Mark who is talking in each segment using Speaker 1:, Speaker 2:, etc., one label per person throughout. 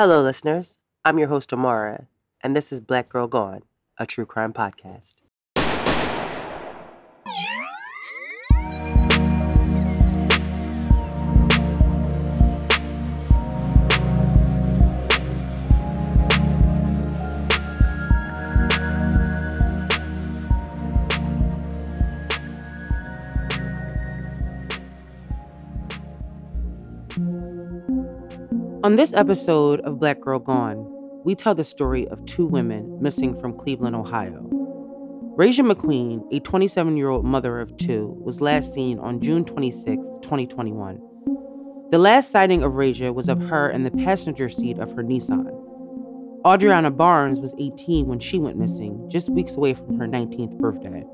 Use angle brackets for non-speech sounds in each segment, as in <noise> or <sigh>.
Speaker 1: Hello, listeners. I'm your host, Amara, and this is Black Girl Gone, a true crime podcast. On this episode of Black Girl Gone, we tell the story of two women missing from Cleveland, Ohio. Raja McQueen, a 27 year old mother of two, was last seen on June 26, 2021. The last sighting of Raja was of her in the passenger seat of her Nissan. Audriana Barnes was 18 when she went missing, just weeks away from her 19th birthday.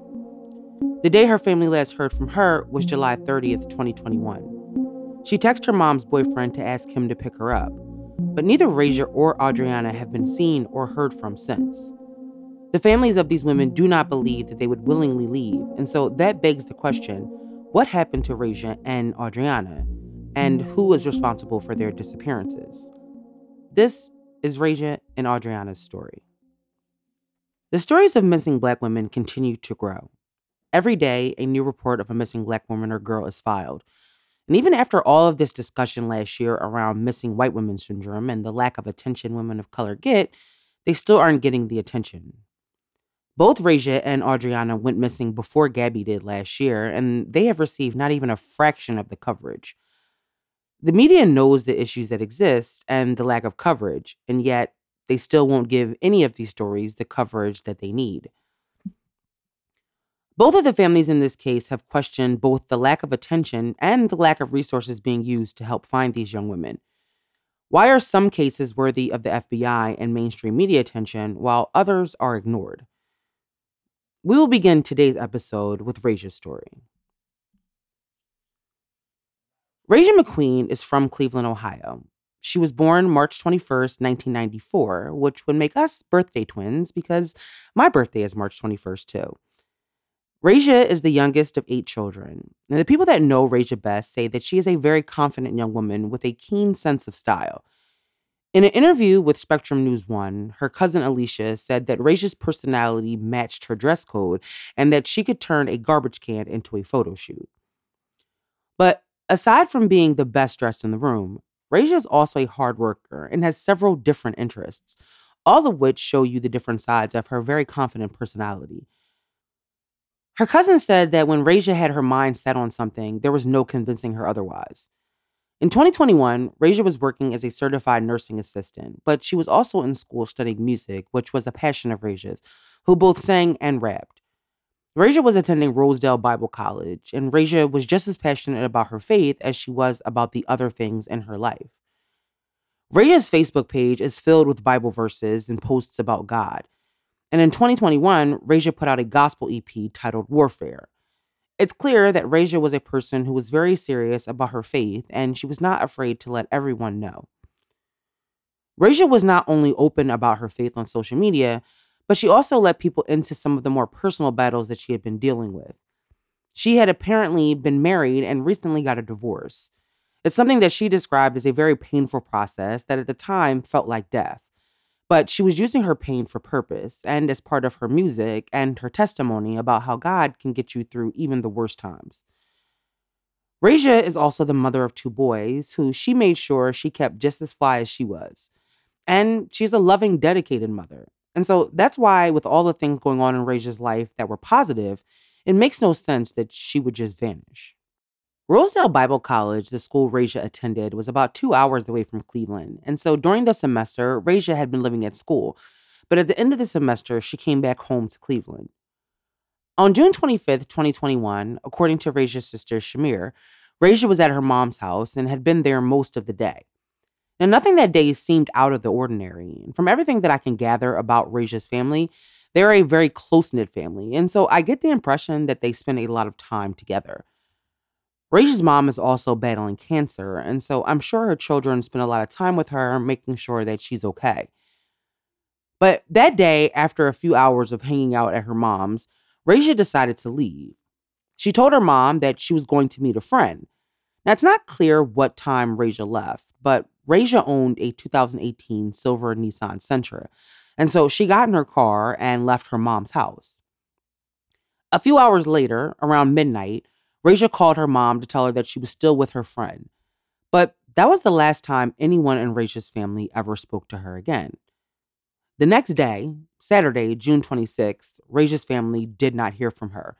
Speaker 1: The day her family last heard from her was July 30th, 2021. She texts her mom's boyfriend to ask him to pick her up, but neither Raja or Adriana have been seen or heard from since. The families of these women do not believe that they would willingly leave, and so that begs the question what happened to Raja and Adriana, and who is responsible for their disappearances? This is Raja and Adriana's story. The stories of missing black women continue to grow. Every day, a new report of a missing black woman or girl is filed, and even after all of this discussion last year around missing white women syndrome and the lack of attention women of color get, they still aren't getting the attention. Both Raja and Adriana went missing before Gabby did last year, and they have received not even a fraction of the coverage. The media knows the issues that exist and the lack of coverage, and yet they still won't give any of these stories the coverage that they need. Both of the families in this case have questioned both the lack of attention and the lack of resources being used to help find these young women. Why are some cases worthy of the FBI and mainstream media attention while others are ignored? We will begin today's episode with Raja's story. Raja McQueen is from Cleveland, Ohio. She was born March 21st, 1994, which would make us birthday twins because my birthday is March 21st, too. Raja is the youngest of eight children. And the people that know Raja best say that she is a very confident young woman with a keen sense of style. In an interview with Spectrum News One, her cousin Alicia said that Raja's personality matched her dress code and that she could turn a garbage can into a photo shoot. But aside from being the best dressed in the room, Raja is also a hard worker and has several different interests, all of which show you the different sides of her very confident personality. Her cousin said that when Raja had her mind set on something, there was no convincing her otherwise. In 2021, Raja was working as a certified nursing assistant, but she was also in school studying music, which was a passion of Raja's, who both sang and rapped. Raja was attending Rosedale Bible College, and Raja was just as passionate about her faith as she was about the other things in her life. Raja's Facebook page is filled with Bible verses and posts about God, and in 2021, Raja put out a gospel EP titled Warfare. It's clear that Raja was a person who was very serious about her faith, and she was not afraid to let everyone know. Raja was not only open about her faith on social media, but she also let people into some of the more personal battles that she had been dealing with. She had apparently been married and recently got a divorce. It's something that she described as a very painful process that at the time felt like death. But she was using her pain for purpose and as part of her music and her testimony about how God can get you through even the worst times. Raja is also the mother of two boys who she made sure she kept just as fly as she was. And she's a loving, dedicated mother. And so that's why, with all the things going on in Raja's life that were positive, it makes no sense that she would just vanish. Rosedale Bible College, the school Raja attended, was about two hours away from Cleveland, and so during the semester, Raja had been living at school. But at the end of the semester, she came back home to Cleveland. On June 25th, 2021, according to Raja's sister Shamir, Raja was at her mom's house and had been there most of the day. Now, nothing that day seemed out of the ordinary, and from everything that I can gather about Raja's family, they're a very close knit family, and so I get the impression that they spend a lot of time together. Raisha's mom is also battling cancer, and so I'm sure her children spend a lot of time with her, making sure that she's okay. But that day, after a few hours of hanging out at her mom's, Raisha decided to leave. She told her mom that she was going to meet a friend. Now, it's not clear what time Raisha left, but Raisha owned a 2018 silver Nissan Sentra. And so she got in her car and left her mom's house. A few hours later, around midnight, Raja called her mom to tell her that she was still with her friend. But that was the last time anyone in Raja's family ever spoke to her again. The next day, Saturday, June 26th, Raja's family did not hear from her.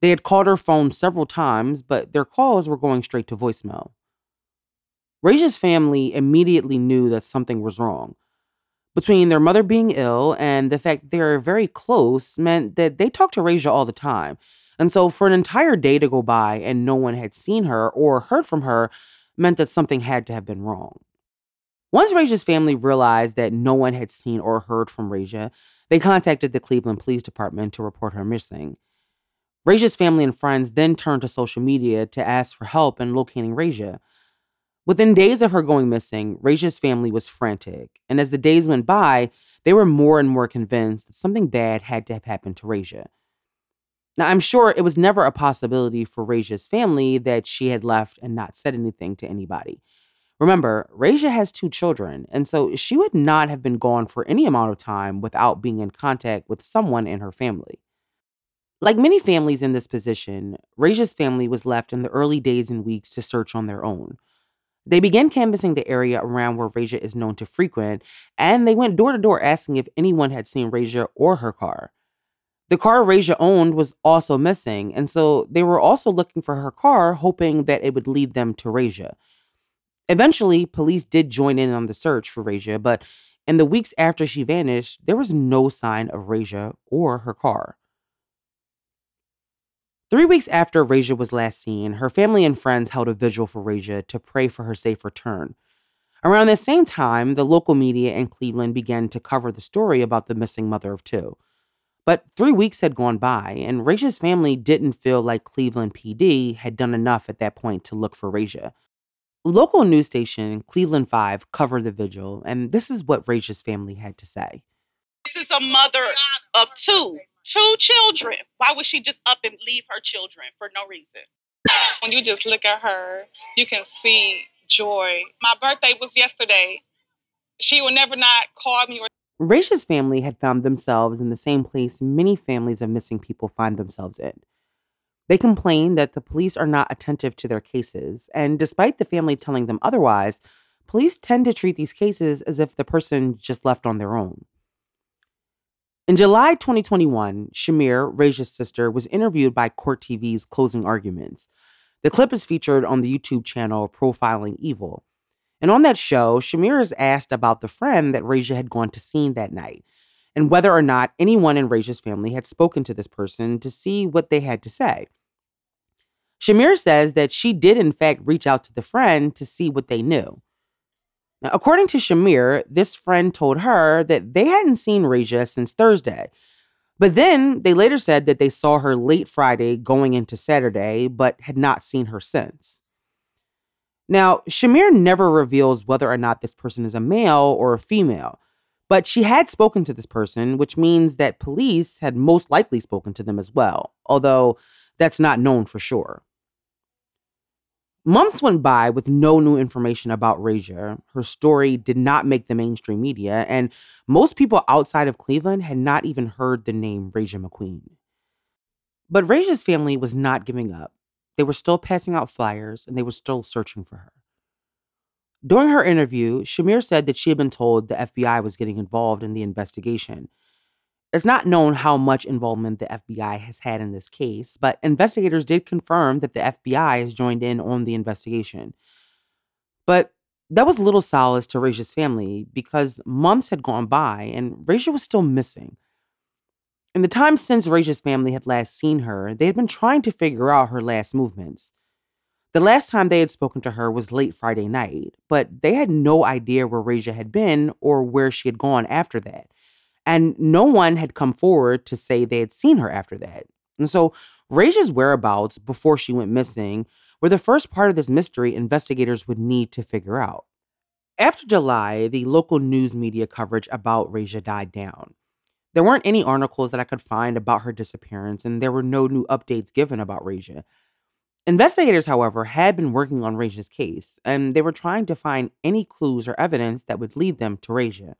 Speaker 1: They had called her phone several times, but their calls were going straight to voicemail. Raja's family immediately knew that something was wrong. Between their mother being ill and the fact they were very close meant that they talked to Raja all the time. And so for an entire day to go by and no one had seen her or heard from her meant that something had to have been wrong. Once Raja's family realized that no one had seen or heard from Raja, they contacted the Cleveland Police Department to report her missing. Raja's family and friends then turned to social media to ask for help in locating Raja. Within days of her going missing, Raja's family was frantic, and as the days went by, they were more and more convinced that something bad had to have happened to Raja. Now, I'm sure it was never a possibility for Raja's family that she had left and not said anything to anybody. Remember, Raja has two children, and so she would not have been gone for any amount of time without being in contact with someone in her family. Like many families in this position, Raja's family was left in the early days and weeks to search on their own. They began canvassing the area around where Raja is known to frequent, and they went door to door asking if anyone had seen Raja or her car. The car Raja owned was also missing, and so they were also looking for her car, hoping that it would lead them to Raja. Eventually, police did join in on the search for Raja, but in the weeks after she vanished, there was no sign of Raja or her car. Three weeks after Raja was last seen, her family and friends held a vigil for Raja to pray for her safe return. Around the same time, the local media in Cleveland began to cover the story about the missing mother of two. But three weeks had gone by, and Raja's family didn't feel like Cleveland PD had done enough at that point to look for Raja. Local news station Cleveland 5 covered the vigil, and this is what Raja's family had to say.
Speaker 2: This is a mother of two, two children. Why would she just up and leave her children for no reason? <coughs> When you just look at her, you can see joy. My birthday was yesterday. She will never not call me or
Speaker 1: Raisha's family had found themselves in the same place many families of missing people find themselves in. They complain that the police are not attentive to their cases, and despite the family telling them otherwise, police tend to treat these cases as if the person just left on their own. In July 2021, Shamir, Raja's sister, was interviewed by Court TV's Closing Arguments. The clip is featured on the YouTube channel Profiling Evil. And on that show, Shamir is asked about the friend that Raja had gone to see that night and whether or not anyone in Raja's family had spoken to this person to see what they had to say. Shamir says that she did, in fact, reach out to the friend to see what they knew. Now, according to Shamir, this friend told her that they hadn't seen Raja since Thursday. But then they later said that they saw her late Friday going into Saturday, but had not seen her since. Now, Shamir never reveals whether or not this person is a male or a female, but she had spoken to this person, which means that police had most likely spoken to them as well, although that's not known for sure. Months went by with no new information about Raja. Her story did not make the mainstream media, and most people outside of Cleveland had not even heard the name Raja McQueen. But Raja's family was not giving up. They were still passing out flyers and they were still searching for her. During her interview, Shamir said that she had been told the FBI was getting involved in the investigation. It's not known how much involvement the FBI has had in this case, but investigators did confirm that the FBI has joined in on the investigation. But that was little solace to Raja's family because months had gone by and Raja was still missing. In the time since Raja's family had last seen her, they had been trying to figure out her last movements. The last time they had spoken to her was late Friday night, but they had no idea where Raja had been or where she had gone after that. And no one had come forward to say they had seen her after that. And so Raja's whereabouts before she went missing were the first part of this mystery investigators would need to figure out. After July, the local news media coverage about Raja died down. There weren't any articles that I could find about her disappearance, and there were no new updates given about Raja. Investigators, however, had been working on Raja's case, and they were trying to find any clues or evidence that would lead them to Raja.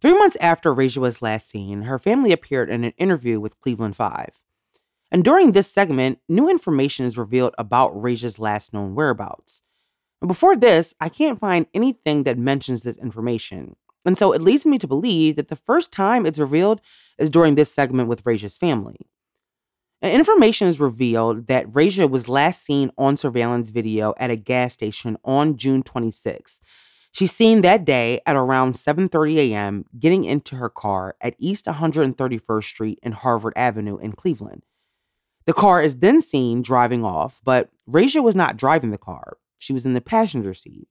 Speaker 1: Three months after Raja was last seen, her family appeared in an interview with Cleveland Five. And during this segment, new information is revealed about Raja's last known whereabouts. And before this, I can't find anything that mentions this information. And so it leads me to believe that the first time it's revealed is during this segment with Raja's family. Now, information is revealed that Raja was last seen on surveillance video at a gas station on June 26. She's seen that day at around 7:30 a.m. getting into her car at East 131st Street and Harvard Avenue in Cleveland. The car is then seen driving off, but Raja was not driving the car. She was in the passenger seat.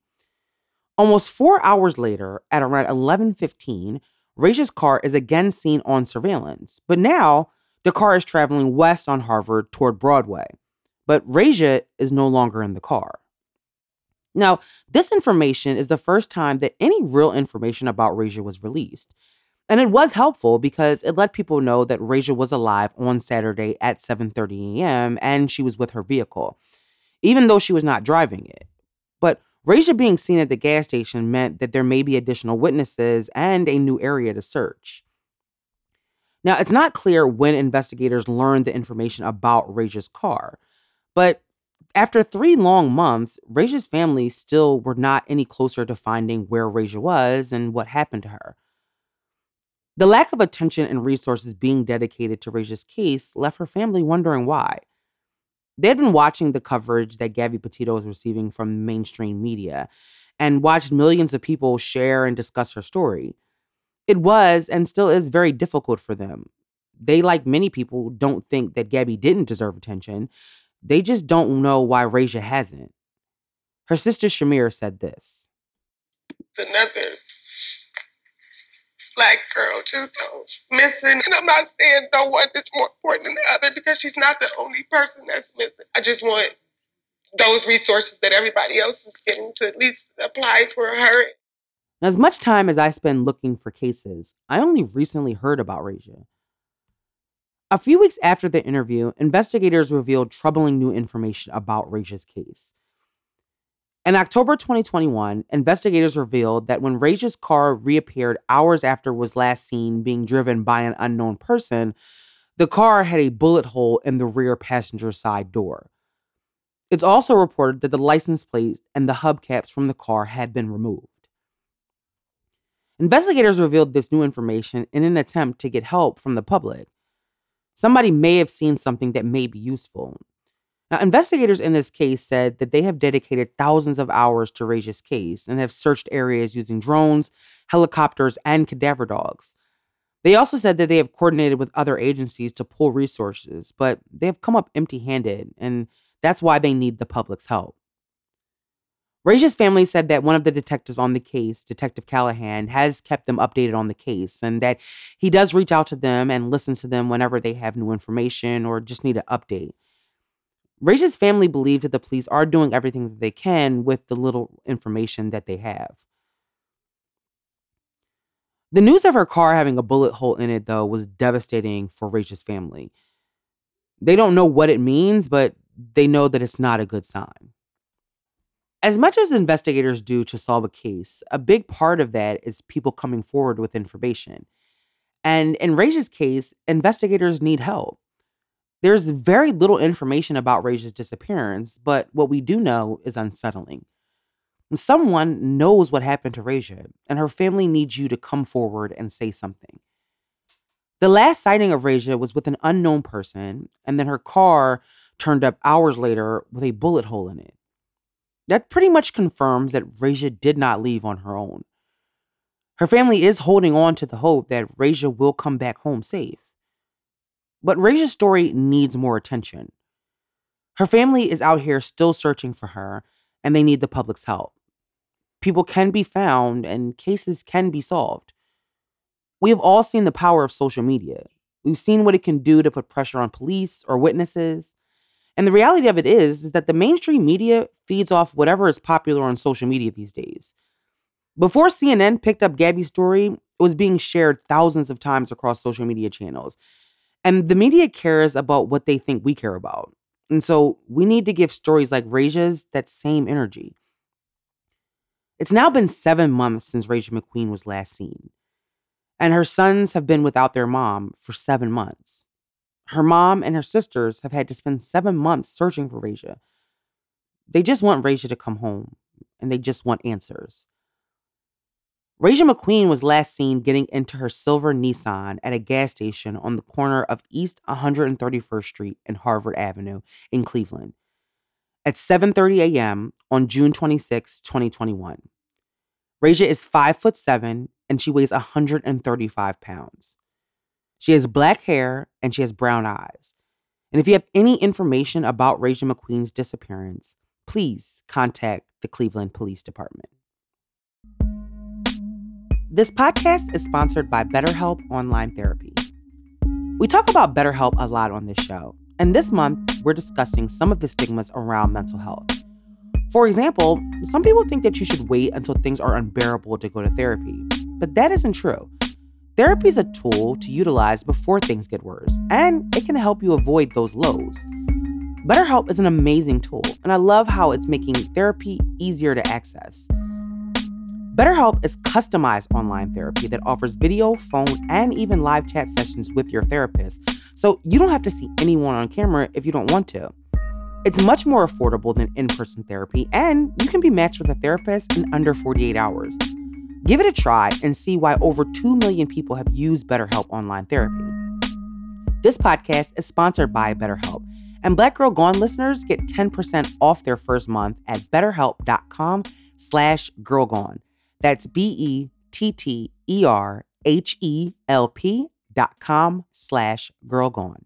Speaker 1: Almost four hours later, at around 11:15, Raja's car is again seen on surveillance, but now the car is traveling west on Harvard toward Broadway. But Raja is no longer in the car. Now, this information is the first time that any real information about Raja was released. And it was helpful because it let people know that Raja was alive on Saturday at 7:30 a.m. and she was with her vehicle, even though she was not driving it. Raja being seen at the gas station meant that there may be additional witnesses and a new area to search. Now, it's not clear when investigators learned the information about Raja's car, but after three long months, Raja's family still were not any closer to finding where Raja was and what happened to her. The lack of attention and resources being dedicated to Raja's case left her family wondering why they had been watching the coverage that Gabby Petito was receiving from mainstream media and watched millions of people share and discuss her story. It was and still is very difficult for them. They, like many people, don't think that Gabby didn't deserve attention. They just don't know why Raja hasn't. Her sister Shamir said this. The nothing
Speaker 2: black girl just missing. And I'm not saying no one is more important than the other because she's not the only person that's missing. I just want those resources that everybody else is getting to at least apply for her.
Speaker 1: As much time as I spend looking for cases, I only recently heard about Raja. A few weeks after the interview, investigators revealed troubling new information about Raja's case. In October 2021, investigators revealed that when Raja's car reappeared hours after was last seen being driven by an unknown person, the car had a bullet hole in the rear passenger side door. It's also reported that the license plate and the hubcaps from the car had been removed. Investigators revealed this new information in an attempt to get help from the public. Somebody may have seen something that may be useful. Now, investigators in this case said that they have dedicated thousands of hours to Raja's case and have searched areas using drones, helicopters, and cadaver dogs. They also said that they have coordinated with other agencies to pull resources, but they have come up empty handed, and that's why they need the public's help. Raja's family said that one of the detectives on the case, Detective Callahan, has kept them updated on the case and that he does reach out to them and listens to them whenever they have new information or just need an update. Raja's family believes that the police are doing everything that they can with the little information that they have. The news of her car having a bullet hole in it, though, was devastating for Raja's family. They don't know what it means, but they know that it's not a good sign. As much as investigators do to solve a case, a big part of that is people coming forward with information. And in Raja's case, investigators need help. There's very little information about Raja's disappearance, but what we do know is unsettling. Someone knows what happened to Raja, and her family needs you to come forward and say something. The last sighting of Raja was with an unknown person, and then her car turned up hours later with a bullet hole in it. That pretty much confirms that Raja did not leave on her own. Her family is holding on to the hope that Raja will come back home safe. But Raja's story needs more attention. Her family is out here still searching for her, and they need the public's help. People can be found, and cases can be solved. We have all seen the power of social media. We've seen what it can do to put pressure on police or witnesses. And the reality of it is, is that the mainstream media feeds off whatever is popular on social media these days. Before CNN picked up Gabby's story, it was being shared thousands of times across social media channels. And the media cares about what they think we care about. And so we need to give stories like Raja's that same energy. It's now been seven months since Raja McQueen was last seen. And her sons have been without their mom for seven months. Her mom and her sisters have had to spend seven months searching for Raja. They just want Raja to come home and they just want answers. Raja McQueen was last seen getting into her silver Nissan at a gas station on the corner of East 131st Street and Harvard Avenue in Cleveland at 7:30 a.m. on June 26, 2021. Raja is 5 foot 7 and she weighs 135 pounds. She has black hair and she has brown eyes. And if you have any information about Raja McQueen's disappearance, please contact the Cleveland Police Department. This podcast is sponsored by BetterHelp Online Therapy. We talk about BetterHelp a lot on this show, and this month we're discussing some of the stigmas around mental health. For example, some people think that you should wait until things are unbearable to go to therapy, but that isn't true. Therapy is a tool to utilize before things get worse, and it can help you avoid those lows. BetterHelp is an amazing tool, and I love how it's making therapy easier to access. BetterHelp is customized online therapy that offers video, phone, and even live chat sessions with your therapist, so you don't have to see anyone on camera if you don't want to. It's much more affordable than in person therapy, and you can be matched with a therapist in under 48 hours. Give it a try and see why over 2 million people have used BetterHelp online therapy. This podcast is sponsored by BetterHelp, and Black Girl Gone listeners get 10% off their first month at betterhelp.com slash girlgone. That's B E T T E R H E L P dot com slash girl gone.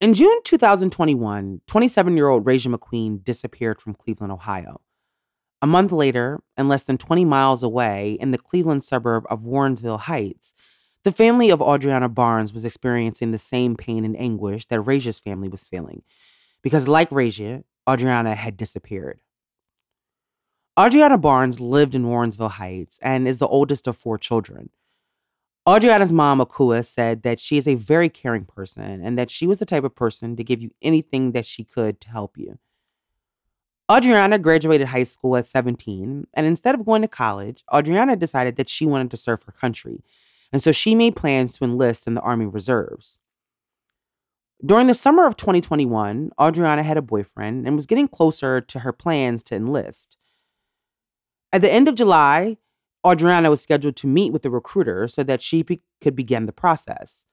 Speaker 1: In June 2021, 27 year old Raja McQueen disappeared from Cleveland, Ohio. A month later, and less than 20 miles away in the Cleveland suburb of Warrensville Heights, the family of Audriana Barnes was experiencing the same pain and anguish that Raja's family was feeling, because like Raja, Audriana had disappeared. Audriana Barnes lived in Warrensville Heights and is the oldest of four children. Adriana's mom, Akua, said that she is a very caring person and that she was the type of person to give you anything that she could to help you. Adriana graduated high school at 17, and instead of going to college, Adriana decided that she wanted to serve her country. And so she made plans to enlist in the Army Reserves. During the summer of 2021, Adriana had a boyfriend and was getting closer to her plans to enlist. At the end of July, Adriana was scheduled to meet with the recruiter so that she could begin the process.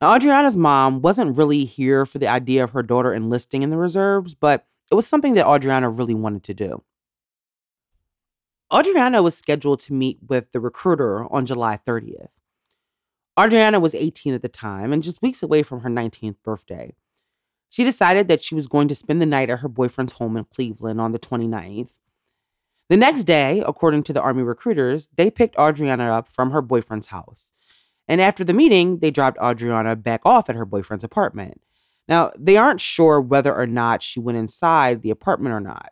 Speaker 1: Now, Adriana's mom wasn't really here for the idea of her daughter enlisting in the reserves, but it was something that Adriana really wanted to do. Adriana was scheduled to meet with the recruiter on July 30th. Adriana was 18 at the time and just weeks away from her 19th birthday. She decided that she was going to spend the night at her boyfriend's home in Cleveland on the 29th the next day, according to the Army recruiters, they picked Adriana up from her boyfriend's house. And after the meeting, they dropped Adriana back off at her boyfriend's apartment. Now, they aren't sure whether or not she went inside the apartment or not.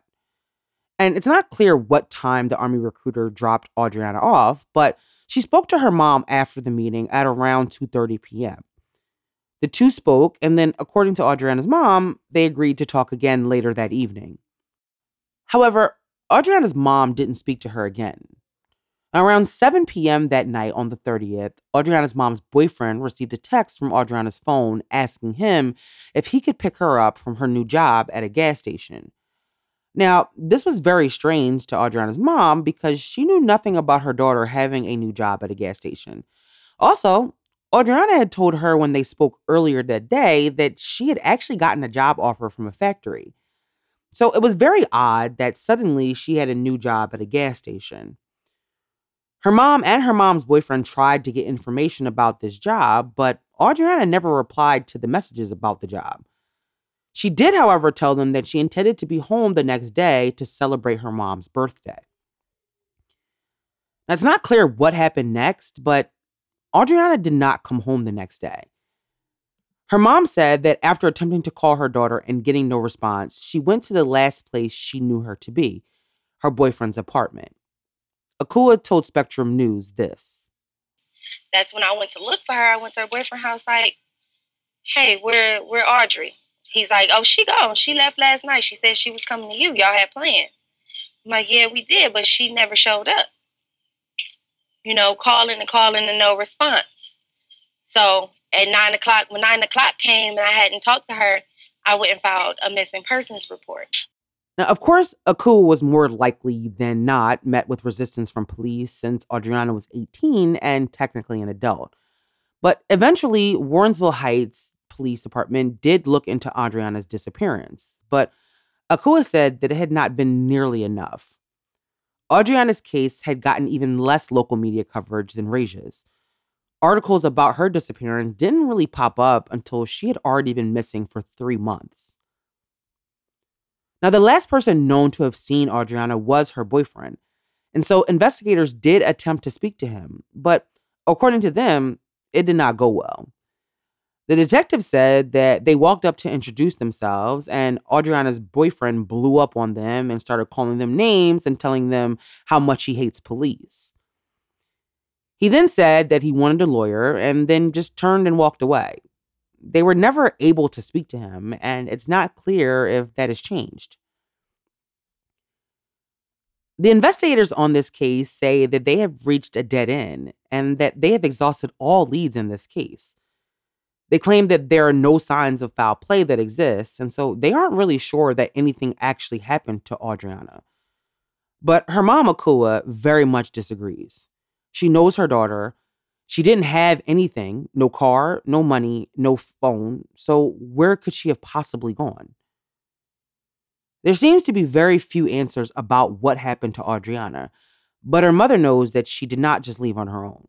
Speaker 1: And it's not clear what time the Army recruiter dropped Adriana off, but she spoke to her mom after the meeting at around 2:30 p.m. The two spoke, and then according to Adriana's mom, they agreed to talk again later that evening. However, Adriana's mom didn't speak to her again. Around 7 p.m. that night on the 30th, Adriana's mom's boyfriend received a text from Adriana's phone asking him if he could pick her up from her new job at a gas station. Now, this was very strange to Adriana's mom because she knew nothing about her daughter having a new job at a gas station. Also, Adriana had told her when they spoke earlier that day that she had actually gotten a job offer from a factory. So it was very odd that suddenly she had a new job at a gas station. Her mom and her mom's boyfriend tried to get information about this job, but Adriana never replied to the messages about the job. She did, however, tell them that she intended to be home the next day to celebrate her mom's birthday. Now, it's not clear what happened next, but Adriana did not come home the next day. Her mom said that after attempting to call her daughter and getting no response, she went to the last place she knew her to be her boyfriend's apartment. Akua told Spectrum News this.
Speaker 3: That's when I went to look for her. I went to her boyfriend's house, like, hey, where, where Audrey? He's like, oh, she gone. She left last night. She said she was coming to you. Y'all had plans. I'm like, yeah, we did, but she never showed up. You know, calling and calling and no response. So at nine o'clock, when nine o'clock came and I hadn't talked to her, I went and filed a missing persons report.
Speaker 1: Now, of course, Akua was more likely than not met with resistance from police since Adriana was 18 and technically an adult. But eventually, Warrensville Heights Police Department did look into Adriana's disappearance, but Akua said that it had not been nearly enough. Adriana's case had gotten even less local media coverage than Raja's, articles about her disappearance didn't really pop up until she had already been missing for three months. Now, the last person known to have seen Adriana was her boyfriend, and so investigators did attempt to speak to him, but according to them, it did not go well. The detective said that they walked up to introduce themselves, and Adriana's boyfriend blew up on them and started calling them names and telling them how much he hates police. He then said that he wanted a lawyer and then just turned and walked away. They were never able to speak to him, and it's not clear if that has changed. The investigators on this case say that they have reached a dead end and that they have exhausted all leads in this case. They claim that there are no signs of foul play that exists, and so they aren't really sure that anything actually happened to Adriana. But her mom, Akua, very much disagrees. She knows her daughter. She didn't have anything no car, no money, no phone. So, where could she have possibly gone? There seems to be very few answers about what happened to Adriana, but her mother knows that she did not just leave on her own.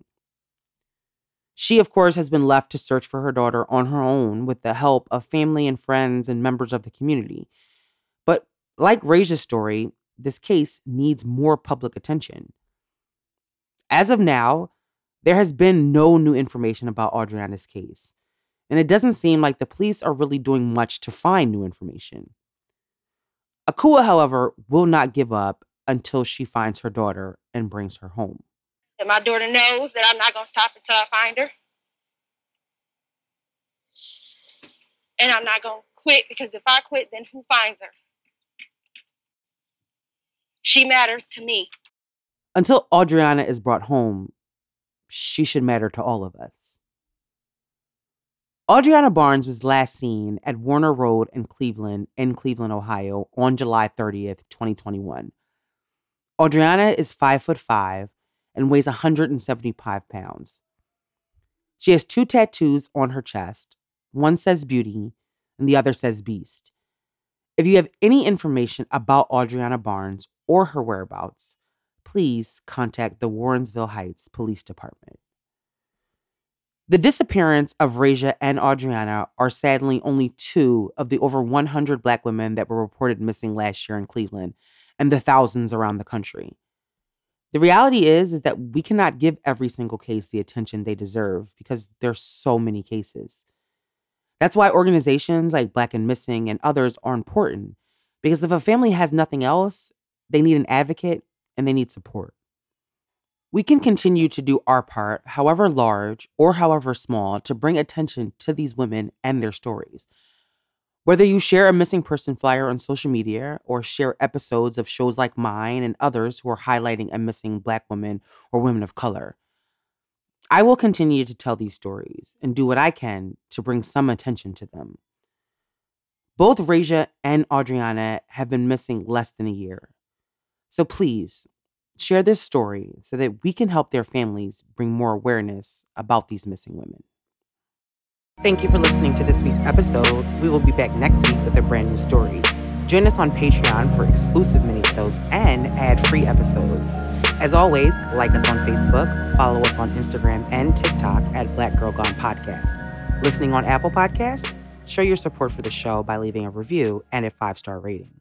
Speaker 1: She, of course, has been left to search for her daughter on her own with the help of family and friends and members of the community. But like Raja's story, this case needs more public attention. As of now, there has been no new information about Audriana's case, and it doesn't seem like the police are really doing much to find new information. Akua, however, will not give up until she finds her daughter and brings her home.
Speaker 3: my daughter knows that I'm not going to stop until I find her. And I'm not going to quit because if I quit, then who finds her? She matters to me.
Speaker 1: Until Adriana is brought home, she should matter to all of us. Adriana Barnes was last seen at Warner Road in Cleveland, in Cleveland, Ohio, on July 30th, 2021. Adriana is five foot five and weighs 175 pounds. She has two tattoos on her chest. One says beauty and the other says beast. If you have any information about Adriana Barnes or her whereabouts, please contact the Warrensville Heights Police Department. The disappearance of Raja and Audriana are sadly only two of the over 100 Black women that were reported missing last year in Cleveland and the thousands around the country. The reality is is that we cannot give every single case the attention they deserve because there's so many cases. That's why organizations like Black and Missing and others are important because if a family has nothing else, they need an advocate and they need support. We can continue to do our part, however large or however small, to bring attention to these women and their stories. Whether you share a missing person flyer on social media or share episodes of shows like mine and others who are highlighting a missing Black woman or women of color, I will continue to tell these stories and do what I can to bring some attention to them. Both Raja and Adriana have been missing less than a year, so please share this story so that we can help their families bring more awareness about these missing women. Thank you for listening to this week's episode. We will be back next week with a brand new story. Join us on Patreon for exclusive minisodes and ad-free episodes. As always, like us on Facebook, follow us on Instagram and TikTok at Black Girl Gone Podcast. Listening on Apple Podcast, show your support for the show by leaving a review and a five-star rating.